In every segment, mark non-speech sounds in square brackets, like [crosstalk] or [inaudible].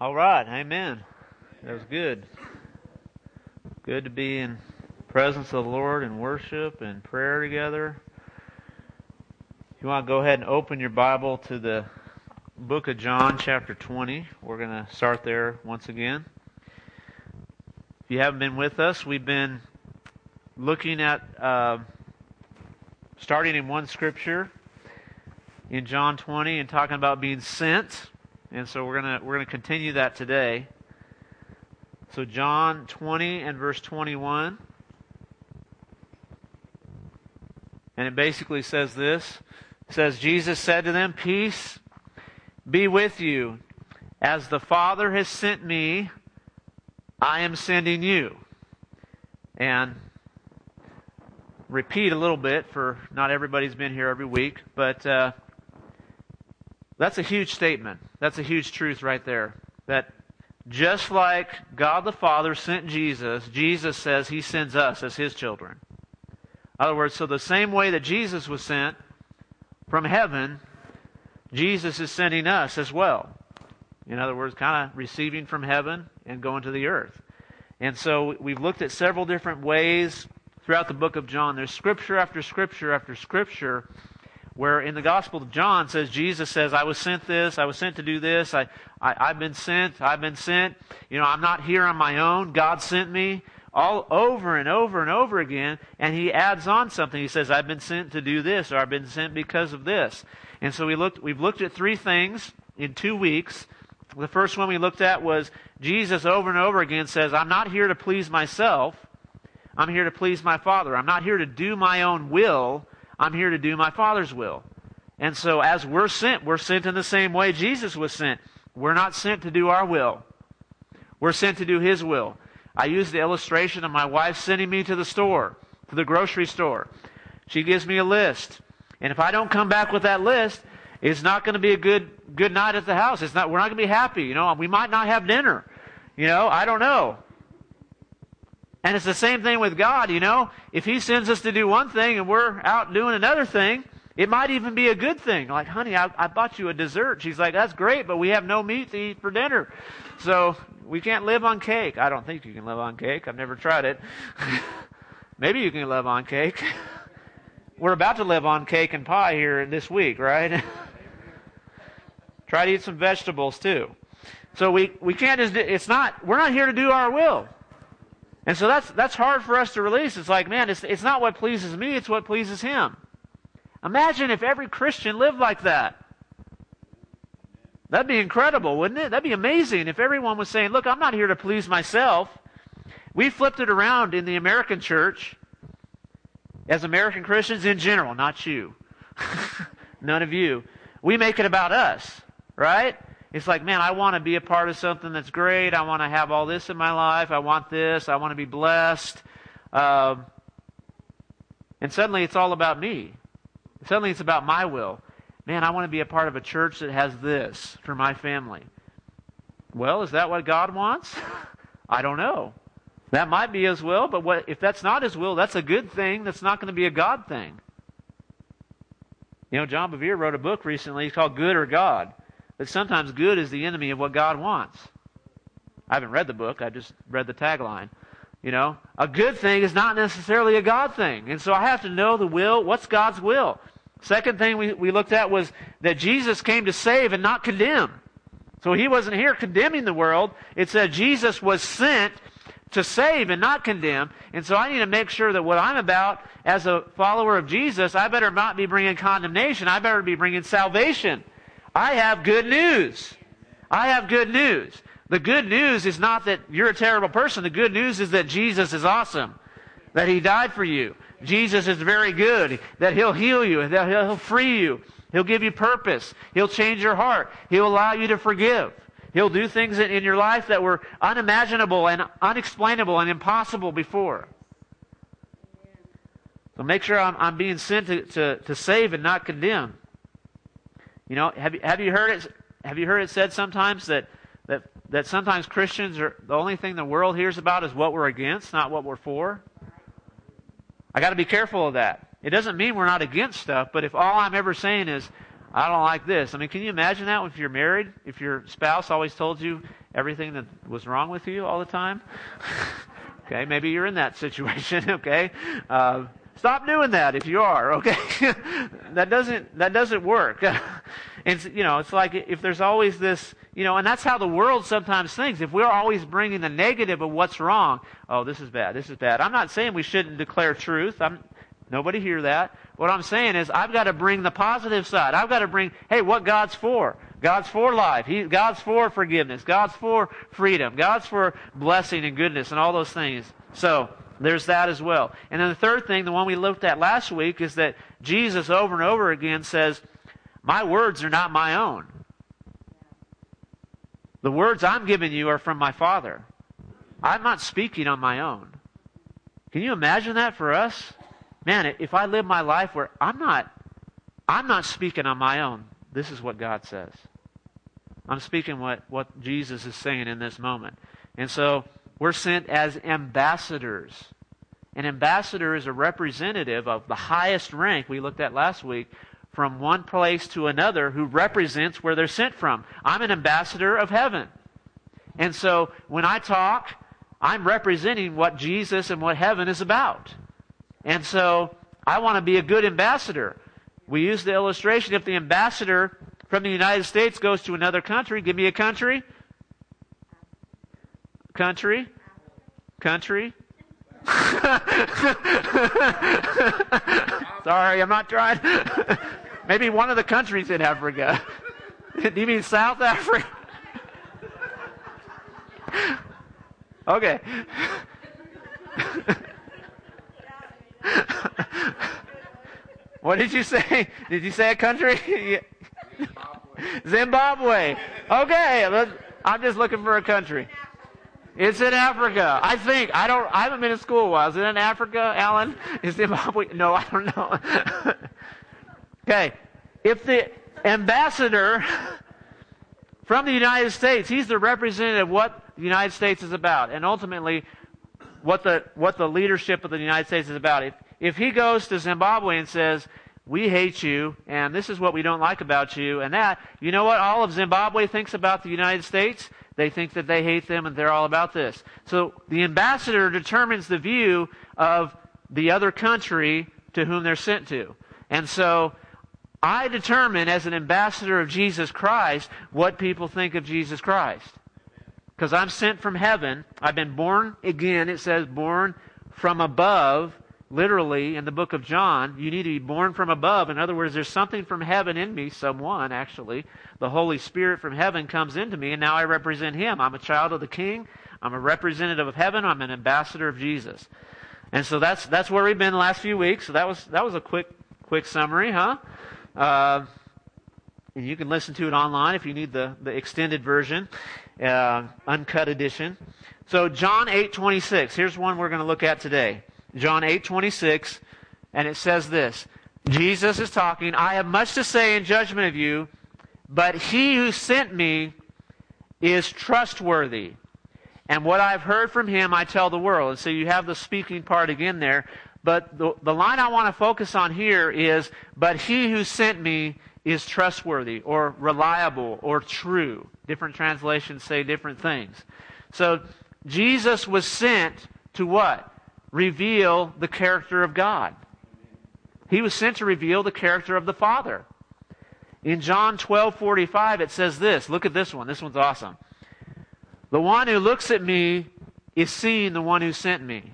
All right, amen. That was good. Good to be in presence of the Lord and worship and prayer together. You want to go ahead and open your Bible to the book of John, chapter 20, we're going to start there once again. If you haven't been with us, we've been looking at uh, starting in one scripture in John 20 and talking about being sent and so we're going to we're going to continue that today. So John 20 and verse 21. And it basically says this. It says Jesus said to them, "Peace be with you. As the Father has sent me, I am sending you." And repeat a little bit for not everybody's been here every week, but uh, that's a huge statement. That's a huge truth right there. That just like God the Father sent Jesus, Jesus says he sends us as his children. In other words, so the same way that Jesus was sent from heaven, Jesus is sending us as well. In other words, kind of receiving from heaven and going to the earth. And so we've looked at several different ways throughout the book of John. There's scripture after scripture after scripture where in the Gospel of John says Jesus says, I was sent this, I was sent to do this, I, I, have been sent, I've been sent. You know, I'm not here on my own. God sent me. All over and over and over again, and he adds on something. He says, I've been sent to do this, or I've been sent because of this. And so we looked, we've looked at three things in two weeks. The first one we looked at was Jesus over and over again says, I'm not here to please myself. I'm here to please my Father. I'm not here to do my own will. I'm here to do my Father's will. And so as we're sent, we're sent in the same way Jesus was sent. We're not sent to do our will. We're sent to do His will. I use the illustration of my wife sending me to the store, to the grocery store. She gives me a list. And if I don't come back with that list, it's not going to be a good, good night at the house. It's not, we're not going to be happy. You know, we might not have dinner. You know, I don't know. And it's the same thing with God, you know. If He sends us to do one thing and we're out doing another thing, it might even be a good thing. Like, honey, I, I bought you a dessert. She's like, that's great, but we have no meat to eat for dinner. So we can't live on cake. I don't think you can live on cake. I've never tried it. [laughs] Maybe you can live on cake. [laughs] We're about to live on cake and pie here this week, right? [laughs] Try to eat some vegetables too. So we, we can't just, it's not, we're not here to do our will. And so that's, that's hard for us to release. It's like, man, it's, it's not what pleases me, it's what pleases Him. Imagine if every Christian lived like that. That'd be incredible, wouldn't it? That'd be amazing if everyone was saying, look, I'm not here to please myself. We flipped it around in the American church as American Christians in general, not you. [laughs] None of you. We make it about us, right? It's like, man, I want to be a part of something that's great. I want to have all this in my life. I want this. I want to be blessed. Um, and suddenly it's all about me. Suddenly it's about my will. Man, I want to be a part of a church that has this for my family. Well, is that what God wants? [laughs] I don't know. That might be His will, but what, if that's not His will, that's a good thing. That's not going to be a God thing. You know, John Bevere wrote a book recently. It's called Good or God that sometimes good is the enemy of what God wants. I haven't read the book, I just read the tagline. You know, a good thing is not necessarily a God thing. And so I have to know the will. What's God's will? Second thing we, we looked at was that Jesus came to save and not condemn. So he wasn't here condemning the world. It said Jesus was sent to save and not condemn. And so I need to make sure that what I'm about as a follower of Jesus, I better not be bringing condemnation. I better be bringing salvation. I have good news. I have good news. The good news is not that you're a terrible person. The good news is that Jesus is awesome. That He died for you. Jesus is very good. That He'll heal you. That He'll free you. He'll give you purpose. He'll change your heart. He'll allow you to forgive. He'll do things in your life that were unimaginable and unexplainable and impossible before. So make sure I'm, I'm being sent to, to, to save and not condemn. You know, have you, have you heard it? Have you heard it said sometimes that, that, that sometimes Christians are, the only thing the world hears about is what we're against, not what we're for? I got to be careful of that. It doesn't mean we're not against stuff, but if all I'm ever saying is, I don't like this. I mean, can you imagine that if you're married? If your spouse always told you everything that was wrong with you all the time? [laughs] okay, maybe you're in that situation, [laughs] okay? Uh, stop doing that if you are, okay? [laughs] that doesn't, that doesn't work. And, you know, it's like if there's always this, you know, and that's how the world sometimes thinks. If we're always bringing the negative of what's wrong, oh, this is bad, this is bad. I'm not saying we shouldn't declare truth. I'm, nobody hear that. What I'm saying is I've got to bring the positive side. I've got to bring, hey, what God's for. God's for life. He, God's for forgiveness. God's for freedom. God's for blessing and goodness and all those things. So, there's that as well. And then the third thing, the one we looked at last week, is that Jesus over and over again says, My words are not my own. The words I'm giving you are from my Father. I'm not speaking on my own. Can you imagine that for us? Man, if I live my life where I'm not I'm not speaking on my own. This is what God says. I'm speaking what, what Jesus is saying in this moment. And so we're sent as ambassadors. An ambassador is a representative of the highest rank we looked at last week from one place to another who represents where they're sent from. I'm an ambassador of heaven. And so when I talk, I'm representing what Jesus and what heaven is about. And so I want to be a good ambassador. We use the illustration if the ambassador from the United States goes to another country, give me a country. Country? Country? [laughs] Sorry, I'm not trying. [laughs] Maybe one of the countries in Africa. Do [laughs] you mean South Africa? okay. what did you say? Did you say a country? Zimbabwe. Okay, I'm just looking for a country. It's in Africa. I think. I don't. I haven't been to school. Is it in Africa, Alan? [laughs] Is Zimbabwe? No, I don't know. [laughs] okay. If the ambassador from the United States, he's the representative of what the United States is about, and ultimately what the what the leadership of the United States is about. If if he goes to Zimbabwe and says, we hate you, and this is what we don't like about you, and that, you know what all of Zimbabwe thinks about the United States? They think that they hate them and they're all about this. So the ambassador determines the view of the other country to whom they're sent to. And so I determine as an ambassador of Jesus Christ what people think of Jesus Christ. Because I'm sent from heaven. I've been born again. It says born from above literally in the book of John, you need to be born from above. In other words, there's something from heaven in me, someone actually. The Holy Spirit from heaven comes into me, and now I represent Him. I'm a child of the King. I'm a representative of heaven. I'm an ambassador of Jesus. And so that's that's where we've been the last few weeks. So that was that was a quick quick summary, huh? Uh, and you can listen to it online if you need the, the extended version, uh, uncut edition. So John eight twenty six. Here's one we're going to look at today. John 8 26, and it says this Jesus is talking, I have much to say in judgment of you, but he who sent me is trustworthy. And what I've heard from him, I tell the world. And so you have the speaking part again there. But the, the line I want to focus on here is, but he who sent me is trustworthy or reliable or true. Different translations say different things. So Jesus was sent to what? Reveal the character of God. He was sent to reveal the character of the Father. In John 12:45 it says this. Look at this one. This one's awesome. The one who looks at me is seeing the one who sent me.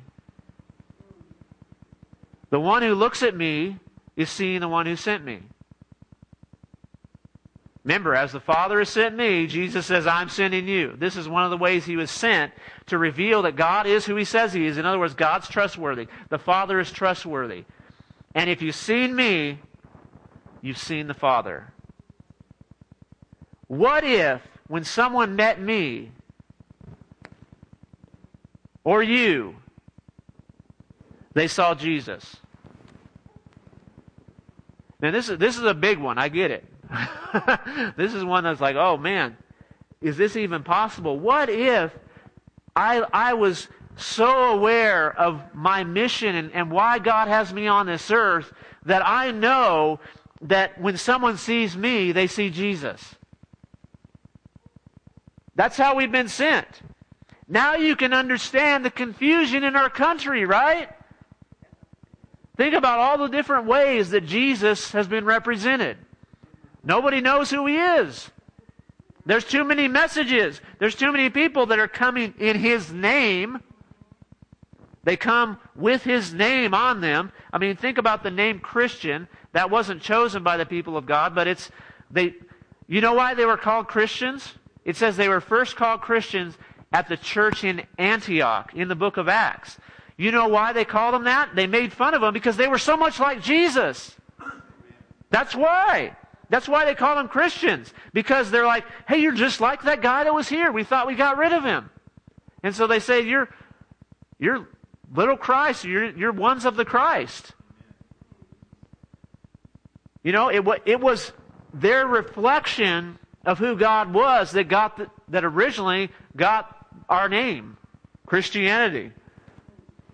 The one who looks at me is seeing the one who sent me. Remember, as the Father has sent me, Jesus says, I'm sending you. This is one of the ways he was sent to reveal that God is who he says he is. In other words, God's trustworthy. The Father is trustworthy. And if you've seen me, you've seen the Father. What if, when someone met me, or you, they saw Jesus? Now, this is, this is a big one. I get it. [laughs] this is one that's like, oh man, is this even possible? What if I, I was so aware of my mission and, and why God has me on this earth that I know that when someone sees me, they see Jesus. That's how we've been sent. Now you can understand the confusion in our country, right? Think about all the different ways that Jesus has been represented. Nobody knows who he is. There's too many messages. There's too many people that are coming in his name. They come with his name on them. I mean, think about the name Christian. That wasn't chosen by the people of God, but it's they you know why they were called Christians? It says they were first called Christians at the church in Antioch in the book of Acts. You know why they called them that? They made fun of them because they were so much like Jesus. That's why. That's why they call them Christians. Because they're like, hey, you're just like that guy that was here. We thought we got rid of him. And so they say, you're, you're little Christ. You're, you're ones of the Christ. You know, it, it was their reflection of who God was that got the, that originally got our name, Christianity.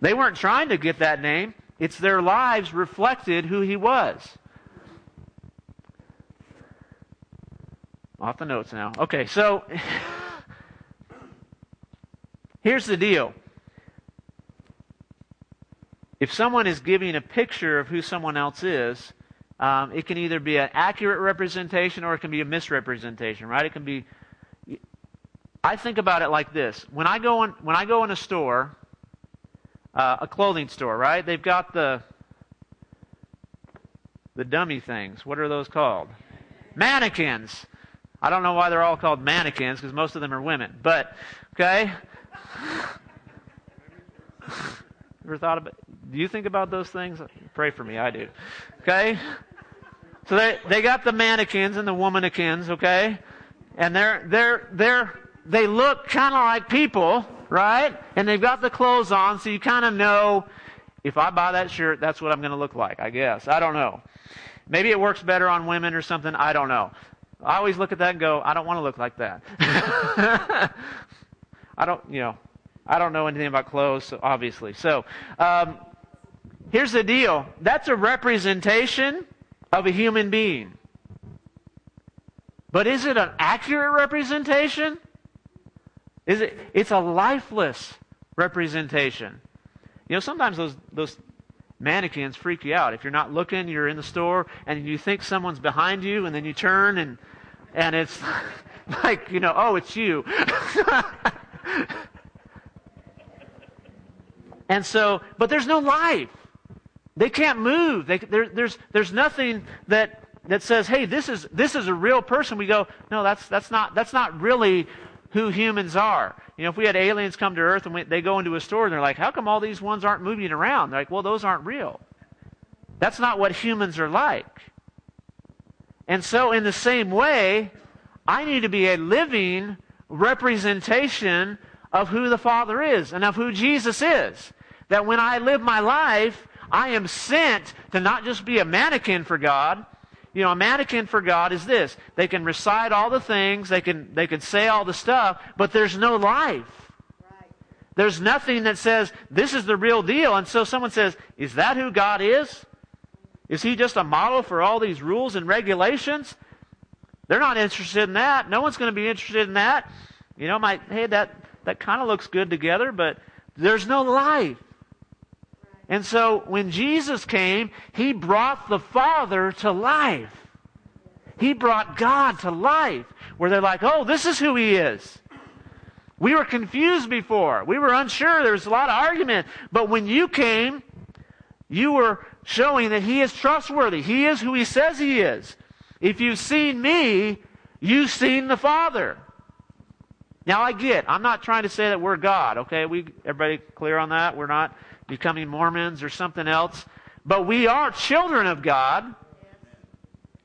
They weren't trying to get that name. It's their lives reflected who he was. Off the notes now. Okay, so [laughs] here's the deal. If someone is giving a picture of who someone else is, um, it can either be an accurate representation or it can be a misrepresentation, right? It can be. I think about it like this: when I go in, when I go in a store, uh, a clothing store, right? They've got the the dummy things. What are those called? Mannequins. I don't know why they're all called mannequins because most of them are women. But okay. [laughs] Ever thought about? Do you think about those things? Pray for me. I do. Okay. So they they got the mannequins and the womanekins. Okay, and they're they're they're they look kind of like people, right? And they've got the clothes on, so you kind of know if I buy that shirt, that's what I'm going to look like. I guess I don't know. Maybe it works better on women or something. I don't know. I always look at that and go, I don't want to look like that. [laughs] I don't, you know, I don't know anything about clothes, obviously. So, um, here's the deal. That's a representation of a human being. But is it an accurate representation? Is it it's a lifeless representation. You know, sometimes those those mannequins freak you out. If you're not looking, you're in the store and you think someone's behind you and then you turn and and it's [laughs] like, you know, oh, it's you. [laughs] and so, but there's no life. They can't move. They, there, there's, there's nothing that, that says, hey, this is, this is a real person. We go, no, that's, that's, not, that's not really who humans are. You know, if we had aliens come to Earth and we, they go into a store and they're like, how come all these ones aren't moving around? They're like, well, those aren't real. That's not what humans are like. And so, in the same way, I need to be a living representation of who the Father is and of who Jesus is. That when I live my life, I am sent to not just be a mannequin for God. You know, a mannequin for God is this. They can recite all the things, they can, they can say all the stuff, but there's no life. There's nothing that says, this is the real deal. And so someone says, is that who God is? Is he just a model for all these rules and regulations? They're not interested in that. No one's going to be interested in that. You know, my, hey, that, that kind of looks good together, but there's no life. And so when Jesus came, he brought the Father to life. He brought God to life, where they're like, oh, this is who he is. We were confused before. We were unsure. There was a lot of argument. But when you came, you were showing that he is trustworthy. He is who he says he is. If you've seen me, you've seen the Father. Now I get, I'm not trying to say that we're God, okay? We everybody clear on that? We're not becoming Mormons or something else. But we are children of God.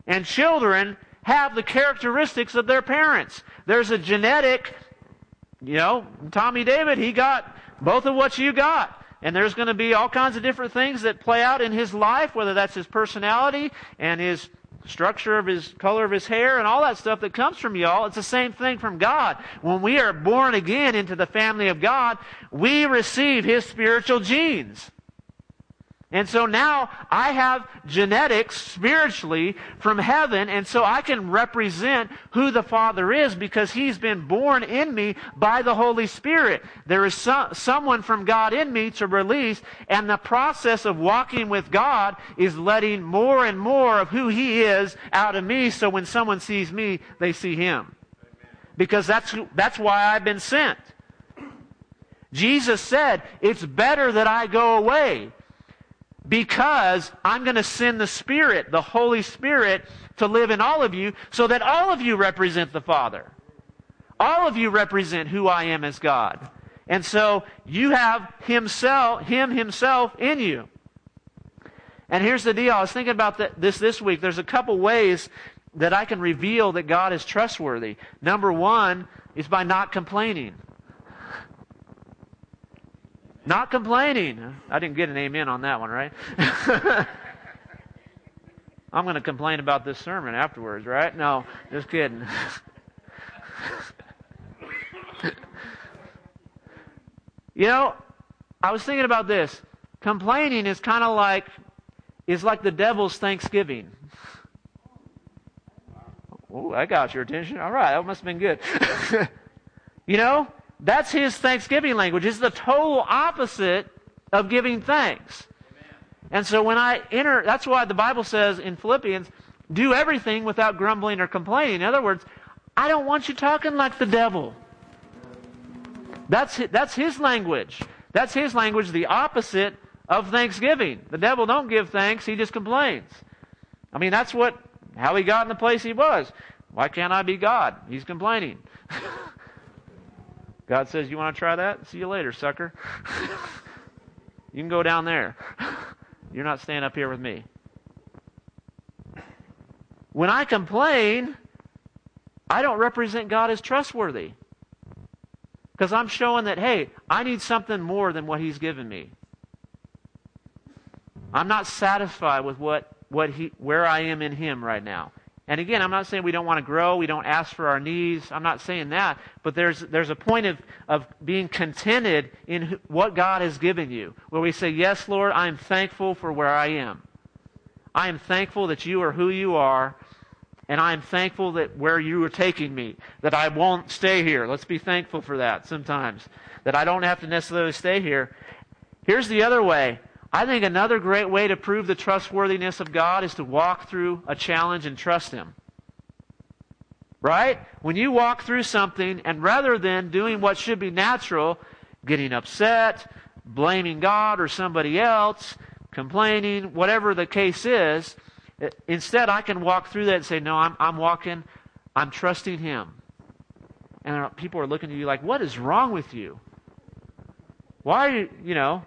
And children have the characteristics of their parents. There's a genetic, you know, Tommy David, he got both of what you got. And there's going to be all kinds of different things that play out in his life, whether that's his personality and his structure of his color of his hair and all that stuff that comes from y'all. It's the same thing from God. When we are born again into the family of God, we receive his spiritual genes. And so now I have genetics spiritually from heaven, and so I can represent who the Father is because He's been born in me by the Holy Spirit. There is so, someone from God in me to release, and the process of walking with God is letting more and more of who He is out of me, so when someone sees me, they see Him. Because that's, that's why I've been sent. Jesus said, It's better that I go away because I'm going to send the Spirit, the Holy Spirit, to live in all of you so that all of you represent the Father. All of you represent who I am as God. And so you have himself, him himself in you. And here's the deal. I was thinking about this this week. There's a couple ways that I can reveal that God is trustworthy. Number one is by not complaining. Not complaining. I didn't get an amen on that one, right? [laughs] I'm going to complain about this sermon afterwards, right? No, just kidding. [laughs] you know, I was thinking about this. Complaining is kind of like is like the devil's Thanksgiving. [laughs] Oh, I got your attention. All right, that must have been good. you know, that's his thanksgiving language. It's the total opposite of giving thanks. And so when I enter, that's why the Bible says in Philippians, do everything without grumbling or complaining. In other words, I don't want you talking like the devil. That's, that's his language. That's his language, the opposite of thanksgiving. The devil don't give thanks, he just complains. I mean, that's what, how he got in the place he was. Why can't I be God? He's complaining. [laughs] God says, You want to try that? See you later, sucker. [laughs] you can go down there. You're not staying up here with me. When I complain, I don't represent God as trustworthy. Because I'm showing that, hey, I need something more than what He's given me. I'm not satisfied with what, what he, where I am in Him right now. And again, I'm not saying we don't want to grow, we don't ask for our needs. I'm not saying that. But there's, there's a point of, of being contented in what God has given you, where we say, Yes, Lord, I'm thankful for where I am. I am thankful that you are who you are, and I am thankful that where you are taking me, that I won't stay here. Let's be thankful for that sometimes, that I don't have to necessarily stay here. Here's the other way I think another great way to prove the trustworthiness of God is to walk through a challenge and trust Him. Right? When you walk through something, and rather than doing what should be natural, getting upset, blaming God or somebody else, complaining, whatever the case is, instead I can walk through that and say, No, I'm, I'm walking, I'm trusting Him. And uh, people are looking at you like, What is wrong with you? Why are you, you know,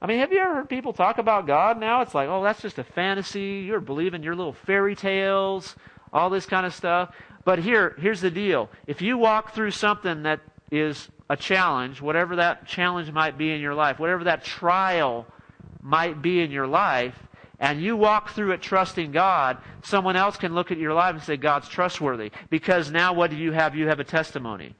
I mean, have you ever heard people talk about God now? It's like, oh, that's just a fantasy. You're believing your little fairy tales, all this kind of stuff. But here, here's the deal. If you walk through something that is a challenge, whatever that challenge might be in your life, whatever that trial might be in your life, and you walk through it trusting God, someone else can look at your life and say, God's trustworthy. Because now what do you have? You have a testimony.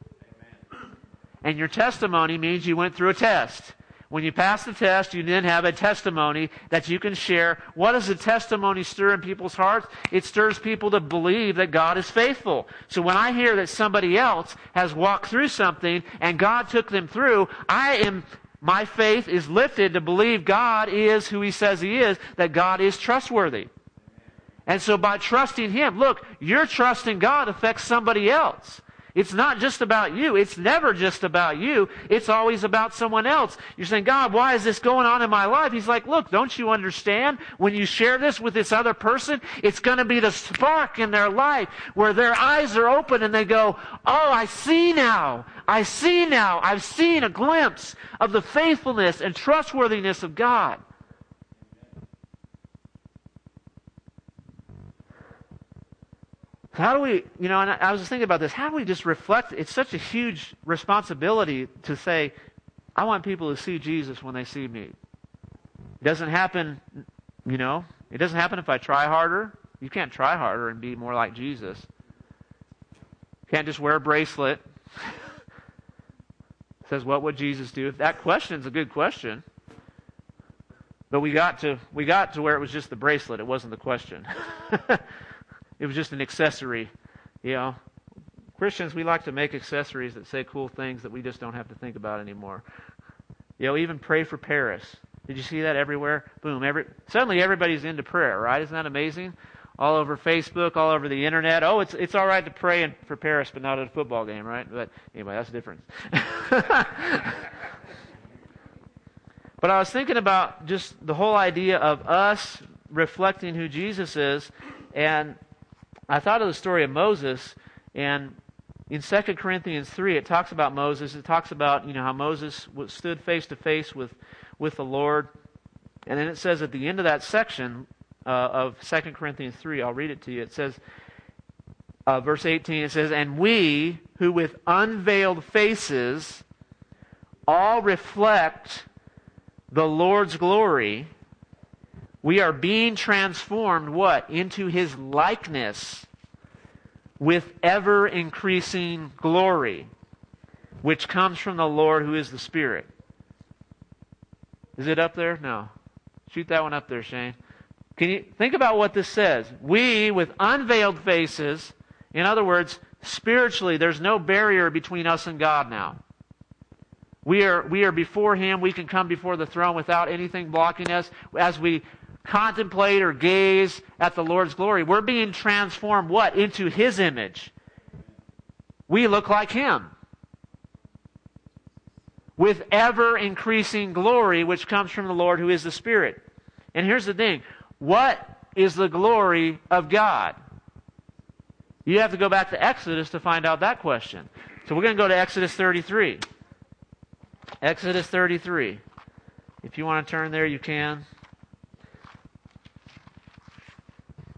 Amen. And your testimony means you went through a test. When you pass the test, you then have a testimony that you can share. What does a testimony stir in people's hearts? It stirs people to believe that God is faithful. So when I hear that somebody else has walked through something and God took them through, I am my faith is lifted to believe God is who he says he is, that God is trustworthy. And so by trusting him, look, your trust in God affects somebody else. It's not just about you. It's never just about you. It's always about someone else. You're saying, God, why is this going on in my life? He's like, look, don't you understand? When you share this with this other person, it's going to be the spark in their life where their eyes are open and they go, oh, I see now. I see now. I've seen a glimpse of the faithfulness and trustworthiness of God. How do we, you know, and I was just thinking about this. How do we just reflect? It's such a huge responsibility to say, I want people to see Jesus when they see me. It doesn't happen, you know, it doesn't happen if I try harder. You can't try harder and be more like Jesus. You can't just wear a bracelet. [laughs] says, what would Jesus do? If that question is a good question. But we got to we got to where it was just the bracelet. It wasn't the question. [laughs] it was just an accessory. You know, Christians we like to make accessories that say cool things that we just don't have to think about anymore. You know, even pray for Paris. Did you see that everywhere? Boom! Every suddenly everybody's into prayer, right? Isn't that amazing? All over Facebook, all over the internet. Oh, it's it's all right to pray in, for Paris, but not at a football game, right? But anyway, that's the difference. [laughs] But I was thinking about just the whole idea of us reflecting who Jesus is, and I thought of the story of Moses, and in 2 Corinthians 3, it talks about Moses. It talks about, you know, how Moses stood face to face with, with the Lord. And then it says at the end of that section uh, of 2 Corinthians 3, I'll read it to you. It says, uh, verse 18, it says, And we who with unveiled faces all reflect the Lord's glory, we are being transformed what? Into his likeness with ever increasing glory, which comes from the Lord who is the Spirit. Is it up there? No. Shoot that one up there, Shane. Can you think about what this says? We, with unveiled faces, in other words, spiritually, there's no barrier between us and God now. We are, we are before Him. We can come before the throne without anything blocking us. As we contemplate or gaze at the Lord's glory, we're being transformed what? Into His image. We look like Him. With ever increasing glory, which comes from the Lord who is the Spirit. And here's the thing what is the glory of God? You have to go back to Exodus to find out that question. So we're going to go to Exodus 33. Exodus 33. If you want to turn there, you can.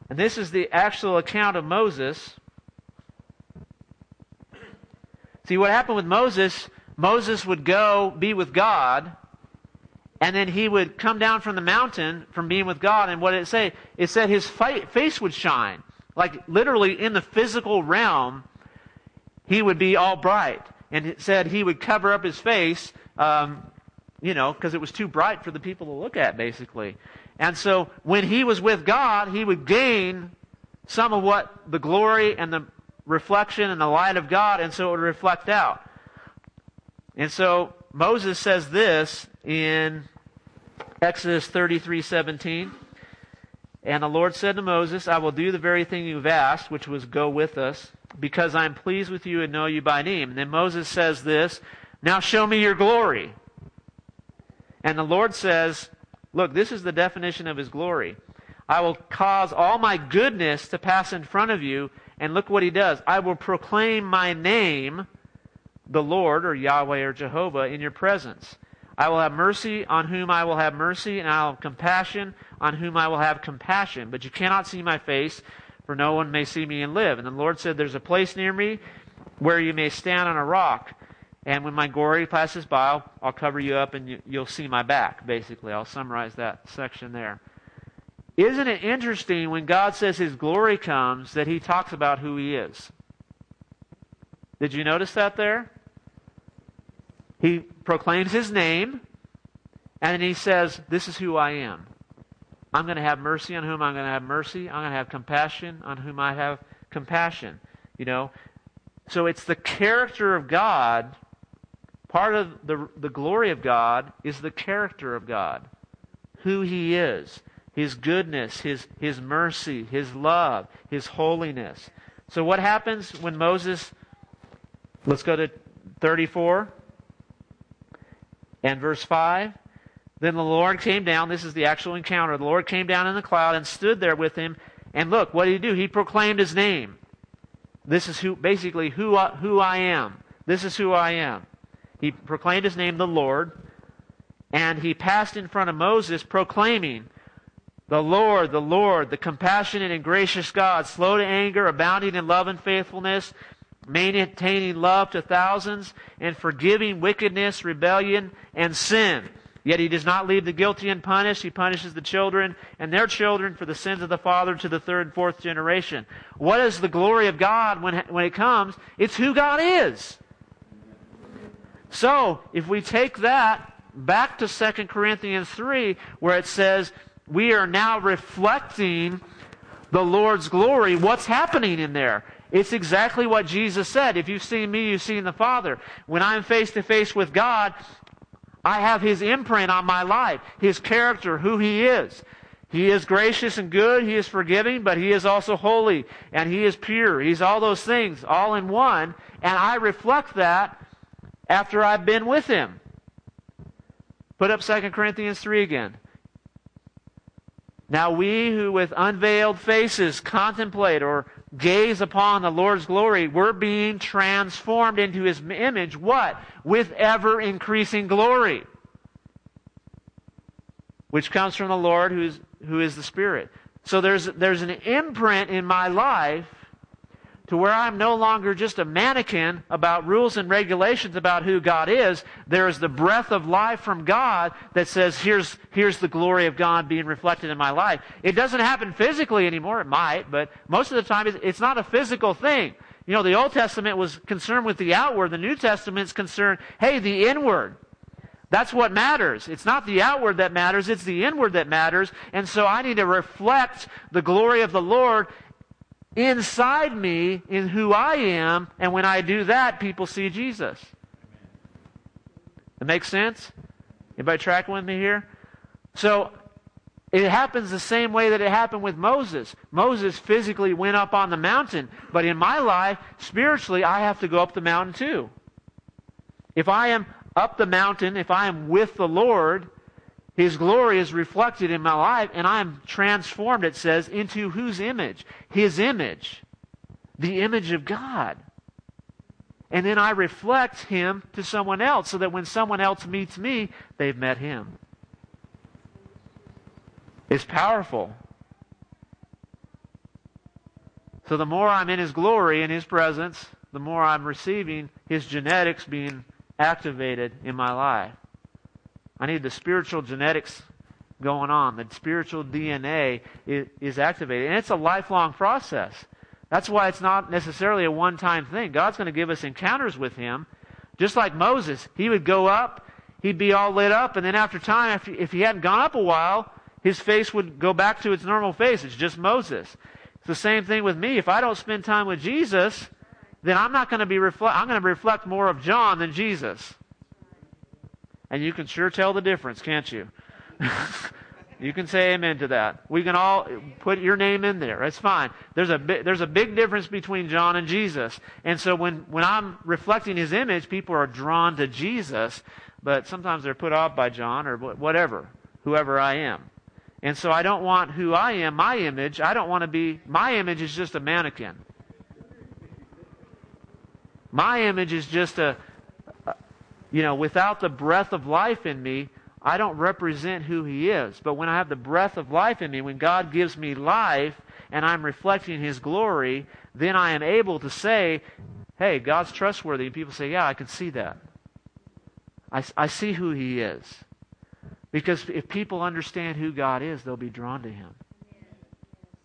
And this is the actual account of Moses. See, what happened with Moses, Moses would go be with God, and then he would come down from the mountain from being with God, and what did it say? It said his face would shine. Like literally in the physical realm, he would be all bright. And it said he would cover up his face um, you know, because it was too bright for the people to look at, basically. And so when he was with God, he would gain some of what the glory and the reflection and the light of God, and so it would reflect out. And so Moses says this in Exodus 33 17. And the Lord said to Moses, I will do the very thing you've asked, which was go with us, because I am pleased with you and know you by name. And then Moses says this now show me your glory. And the Lord says, Look, this is the definition of his glory. I will cause all my goodness to pass in front of you. And look what he does. I will proclaim my name, the Lord, or Yahweh, or Jehovah, in your presence. I will have mercy on whom I will have mercy, and I will have compassion on whom I will have compassion. But you cannot see my face, for no one may see me and live. And the Lord said, There's a place near me where you may stand on a rock. And when my glory passes by, I'll, I'll cover you up and you, you'll see my back, basically. I'll summarize that section there. Isn't it interesting when God says his glory comes that he talks about who he is? Did you notice that there? He proclaims his name and then he says, This is who I am. I'm going to have mercy on whom I'm going to have mercy. I'm going to have compassion on whom I have compassion. You know? So it's the character of God Part of the, the glory of God is the character of God, who He is, His goodness, His, His mercy, His love, His holiness. So, what happens when Moses, let's go to 34 and verse 5. Then the Lord came down. This is the actual encounter. The Lord came down in the cloud and stood there with him. And look, what did he do? He proclaimed his name. This is who, basically, who, who I am. This is who I am. He proclaimed his name, the Lord, and he passed in front of Moses, proclaiming, The Lord, the Lord, the compassionate and gracious God, slow to anger, abounding in love and faithfulness, maintaining love to thousands, and forgiving wickedness, rebellion, and sin. Yet he does not leave the guilty unpunished. He punishes the children and their children for the sins of the father to the third and fourth generation. What is the glory of God when, when it comes? It's who God is. So, if we take that back to 2 Corinthians 3, where it says, We are now reflecting the Lord's glory. What's happening in there? It's exactly what Jesus said. If you've seen me, you've seen the Father. When I'm face to face with God, I have His imprint on my life, His character, who He is. He is gracious and good. He is forgiving, but He is also holy and He is pure. He's all those things all in one. And I reflect that after I've been with Him. Put up 2 Corinthians 3 again. Now we who with unveiled faces contemplate or gaze upon the Lord's glory, we're being transformed into His image. What? With ever increasing glory. Which comes from the Lord who's, who is the Spirit. So there's, there's an imprint in my life to where I'm no longer just a mannequin about rules and regulations about who God is. There is the breath of life from God that says, here's, here's the glory of God being reflected in my life. It doesn't happen physically anymore. It might, but most of the time it's not a physical thing. You know, the Old Testament was concerned with the outward. The New Testament's concerned, hey, the inward. That's what matters. It's not the outward that matters, it's the inward that matters. And so I need to reflect the glory of the Lord inside me in who I am, and when I do that, people see Jesus. It makes sense? Anybody tracking with me here? So it happens the same way that it happened with Moses. Moses physically went up on the mountain, but in my life, spiritually, I have to go up the mountain too. If I am up the mountain, if I am with the Lord, his glory is reflected in my life, and I am transformed, it says, into whose image? His image. The image of God. And then I reflect Him to someone else so that when someone else meets me, they've met Him. It's powerful. So the more I'm in His glory, in His presence, the more I'm receiving His genetics being activated in my life. I need the spiritual genetics going on. The spiritual DNA is, activated. And it's a lifelong process. That's why it's not necessarily a one time thing. God's going to give us encounters with Him. Just like Moses, he would go up, he'd be all lit up, and then after time, after, if he hadn't gone up a while, his face would go back to its normal face. It's just Moses. It's the same thing with me. If I don't spend time with Jesus, then I'm not going to be reflect. I'm going to reflect more of John than Jesus. And you can sure tell the difference, can't you? [laughs] you can say amen to that. We can all put your name in there. That's fine. There's a bi- there's a big difference between John and Jesus. And so when when I'm reflecting his image, people are drawn to Jesus, but sometimes they're put off by John or whatever, whoever I am. And so I don't want who I am, my image. I don't want to be my image is just a mannequin. My image is just a you know, without the breath of life in me, I don't represent who He is. But when I have the breath of life in me, when God gives me life and I'm reflecting His glory, then I am able to say, hey, God's trustworthy. And people say, yeah, I can see that. I, I see who He is. Because if people understand who God is, they'll be drawn to Him.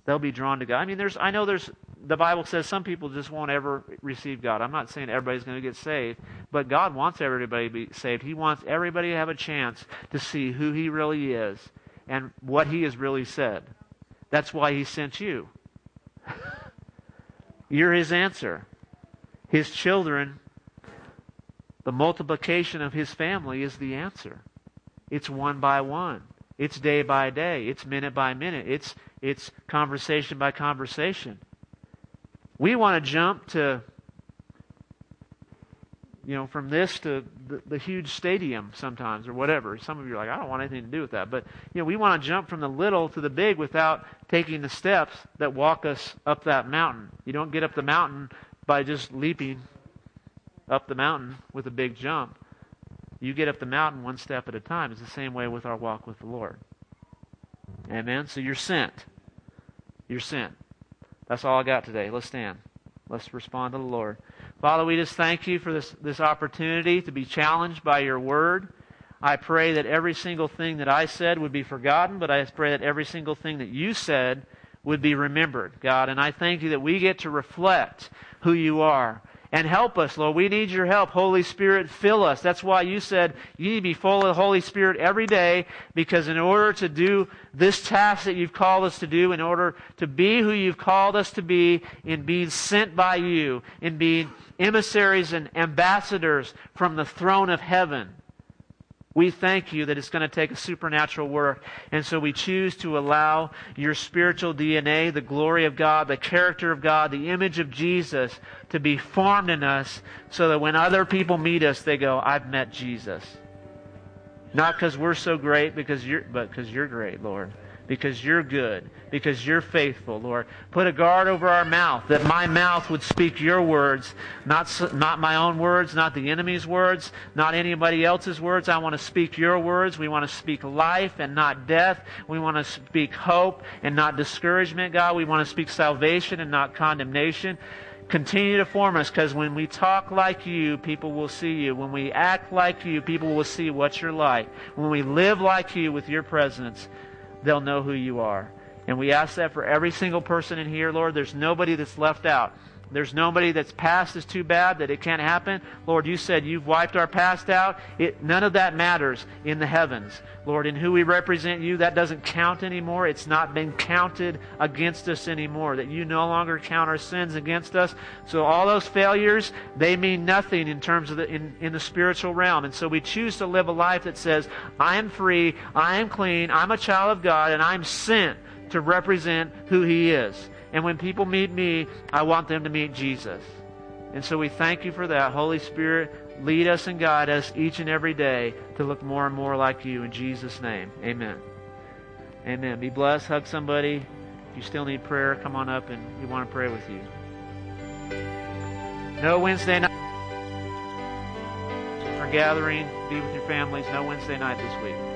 They'll be drawn to God. I mean, there's, I know there's the Bible says some people just won't ever receive God. I'm not saying everybody's going to get saved, but God wants everybody to be saved. He wants everybody to have a chance to see who He really is and what He has really said. That's why He sent you. [laughs] You're His answer. His children, the multiplication of His family is the answer. It's one by one. It's day by day. It's minute by minute. It's, it's conversation by conversation. We want to jump to, you know, from this to the, the, huge stadium sometimes or whatever. Some of you are like, I don't want anything to do with that. But, you know, we want to jump from the little to the big without taking the steps that walk us up that mountain. You don't get up the mountain by just leaping up the mountain with a big jump. You get up the mountain one step at a time. It's the same way with our walk with the Lord. Amen? So you're sent. You're sent. That's all I got today. Let's stand. Let's respond to the Lord. Father, we just thank you for this, this opportunity to be challenged by your word. I pray that every single thing that I said would be forgotten, but I pray that every single thing that you said would be remembered, God. And I thank you that we get to reflect who you are and help us, Lord. We need your help. Holy Spirit, fill us. That's why you said you need to be full of the Holy Spirit every day because in order to do this task that you've called us to do, in order to be who you've called us to be, in being sent by you, in being emissaries and ambassadors from the throne of heaven, we thank you that it's going to take a supernatural work. And so we choose to allow your spiritual DNA, the glory of God, the character of God, the image of Jesus to be formed in us so that when other people meet us, they go, I've met Jesus. Not because we're so great, because you're, but because you're great, Lord because you're good, because you're faithful, Lord. Put a guard over our mouth, that my mouth would speak your words, not, not my own words, not the enemy's words, not anybody else's words. I want to speak your words. We want to speak life and not death. We want to speak hope and not discouragement, God. We want to speak salvation and not condemnation continue to form us because when we talk like you, people will see you. When we act like you, people will see what you're like. When we live like you with your presence, they'll know who you are. And we ask that for every single person in here, Lord. There's nobody that's left out. There's nobody that's past is too bad that it can't happen. Lord, you said you've wiped our past out. It, none of that matters in the heavens. Lord, in who we represent you, that doesn't count anymore. It's not been counted against us anymore. That you no longer count our sins against us. So all those failures, they mean nothing in terms of the in, in the spiritual realm. And so we choose to live a life that says, I am free, I am clean, I'm a child of God, and I'm sent to represent who He is. And when people meet me, I want them to meet Jesus. And so we thank you for that. Holy Spirit, lead us and guide us each and every day to look more and more like you. In Jesus' name, amen. Amen. Be blessed. Hug somebody. If you still need prayer, come on up and we want to pray with you. No Wednesday night for gathering. Be with your families. No Wednesday night this week.